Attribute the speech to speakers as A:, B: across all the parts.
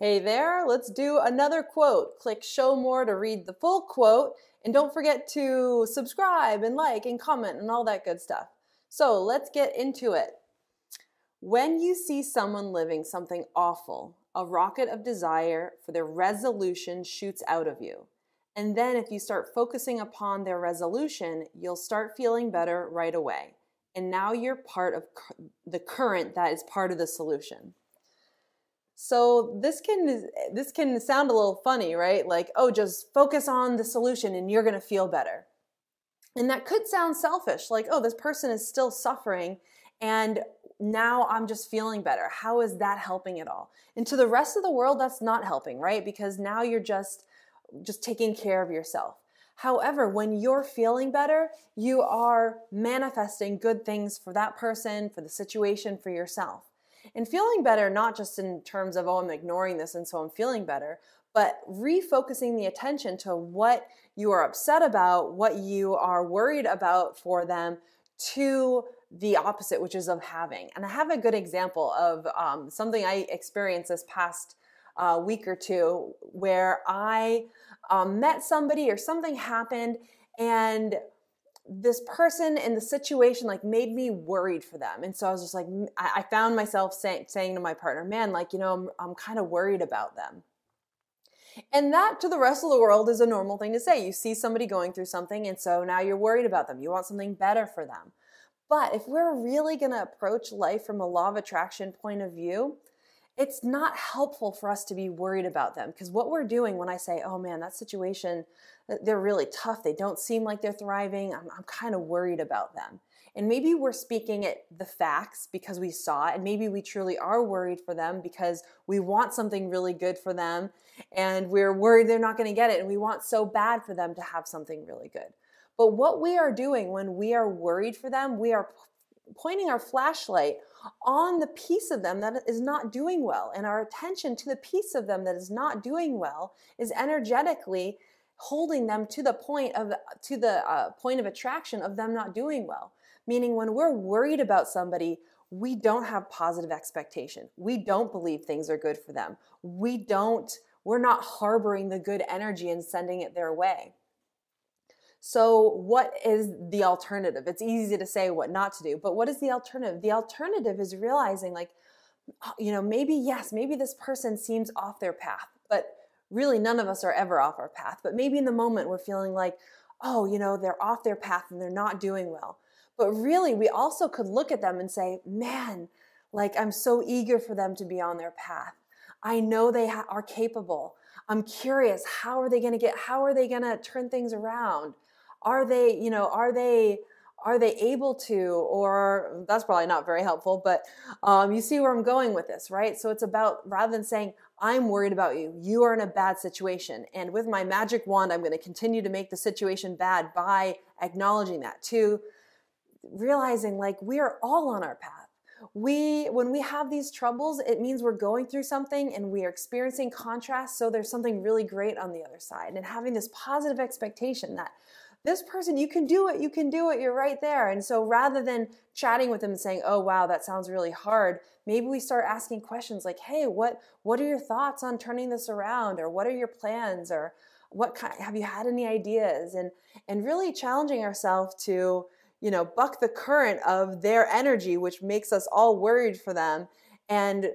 A: Hey there, let's do another quote. Click show more to read the full quote, and don't forget to subscribe and like and comment and all that good stuff. So let's get into it. When you see someone living something awful, a rocket of desire for their resolution shoots out of you. And then if you start focusing upon their resolution, you'll start feeling better right away. And now you're part of the current that is part of the solution. So this can this can sound a little funny, right? Like, oh, just focus on the solution and you're going to feel better. And that could sound selfish, like, oh, this person is still suffering and now I'm just feeling better. How is that helping at all? And to the rest of the world that's not helping, right? Because now you're just just taking care of yourself. However, when you're feeling better, you are manifesting good things for that person, for the situation, for yourself. And feeling better, not just in terms of, oh, I'm ignoring this and so I'm feeling better, but refocusing the attention to what you are upset about, what you are worried about for them, to the opposite, which is of having. And I have a good example of um, something I experienced this past uh, week or two where I um, met somebody or something happened and this person in the situation like made me worried for them. And so i was just like i, found myself saying, saying to my partner man like you know i'm, I'm kind of worried about them. And that to the rest of the world is a normal thing to say. You see somebody going through something and so now you're worried about them. You want something better for them. But if we're really going to approach life from a law of attraction point of view it's not helpful for us to be worried about them because what we're doing when I say, oh man, that situation, uh, they're really tough. They don't seem like they're thriving. I'm, I'm kind of worried about them. And maybe we're speaking at the facts because we saw it, and maybe we truly are worried for them because we want something really good for them, and we're worried they're not going to get it, and we want so bad for them to have something really good. But what we are doing when we are worried for them, we are pointing our flashlight on the piece of them that is not doing well. And our attention to the piece of them that is not doing well is energetically holding them to the point of to the uh, point of attraction of them not doing well. Meaning when we're worried about somebody, we don't have positive expectation. We don't believe things are good for them. We don't we're not harboring the good energy and sending it their way. So, what is the alternative? It's easy to say what not to do, but what is the alternative? The alternative is realizing, like, uh, you know, maybe, yes, maybe this person seems off their path, but really none of us are ever off our path. But maybe in the moment we're feeling like, oh, you know, they're off their path and they're not doing well. But really, we also could look at them and say, man, like, I'm so eager for them to be on their path. I know they ha- are capable. I'm curious, how are they going to get, how are they going to turn things around? Are they you know are they are they able to or that's probably not very helpful but um, you see where i'm going with this right? So it's about rather than saying i'm worried about you you are in a bad situation and with my magic wand i'm going to continue to make the situation bad by acknowledging that to realizing like we are all on our path. We when we have these troubles it means we're going through something and we are experiencing contrast so there's something really great on the other side and having this positive expectation that this person, you can do it, you can do it, you're right there. And so rather than chatting with them and saying, oh, wow, that sounds really hard, maybe we start asking questions like, hey, what, what are your thoughts on turning this around? Or what are your plans? Or what kind, have you had any ideas? And, and really challenging ourselves to, you know, buck the current of their energy, which makes us all worried for them and,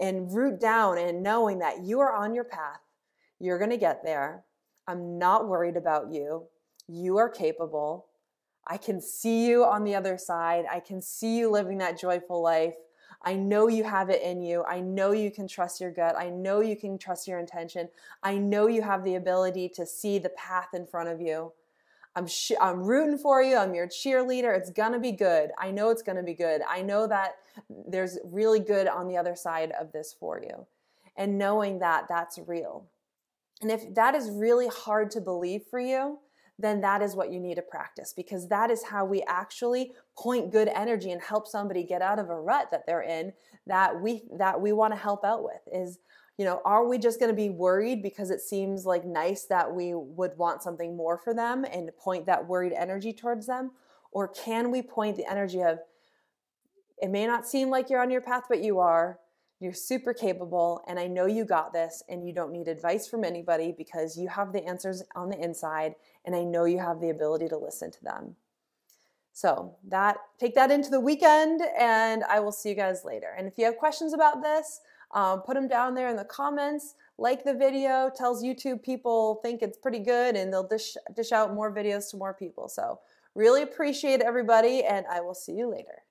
A: and root down and knowing that you are on your path. You're to get there. I'm not worried about you. You are capable. I can see you on the other side. I can see you living that joyful life. I know you have it in you. I know you can trust your gut. I know you can trust your intention. I know you have the ability to see the path in front of you. I'm sh- I'm rooting for you. I'm your cheerleader. It's going to be good. I know it's going to be good. I know that there's really good on the other side of this for you. And knowing that that's real. And if that is really hard to believe for you, then that is what you need to practice because that is how we actually point good energy and help somebody get out of a rut that they're in that we that we want to help out with is you know are we just going to be worried because it seems like nice that we would want something more for them and point that worried energy towards them? Or can we point the energy of it may not seem like you're on your path but you are you're super capable, and I know you got this, and you don't need advice from anybody because you have the answers on the inside, and I know you have the ability to listen to them. So that take that into the weekend, and I will see you guys later. And if you have questions about this, um, put them down there in the comments. Like the video, tells YouTube people think it's pretty good, and they'll dish dish out more videos to more people. So really appreciate everybody, and I will see you later.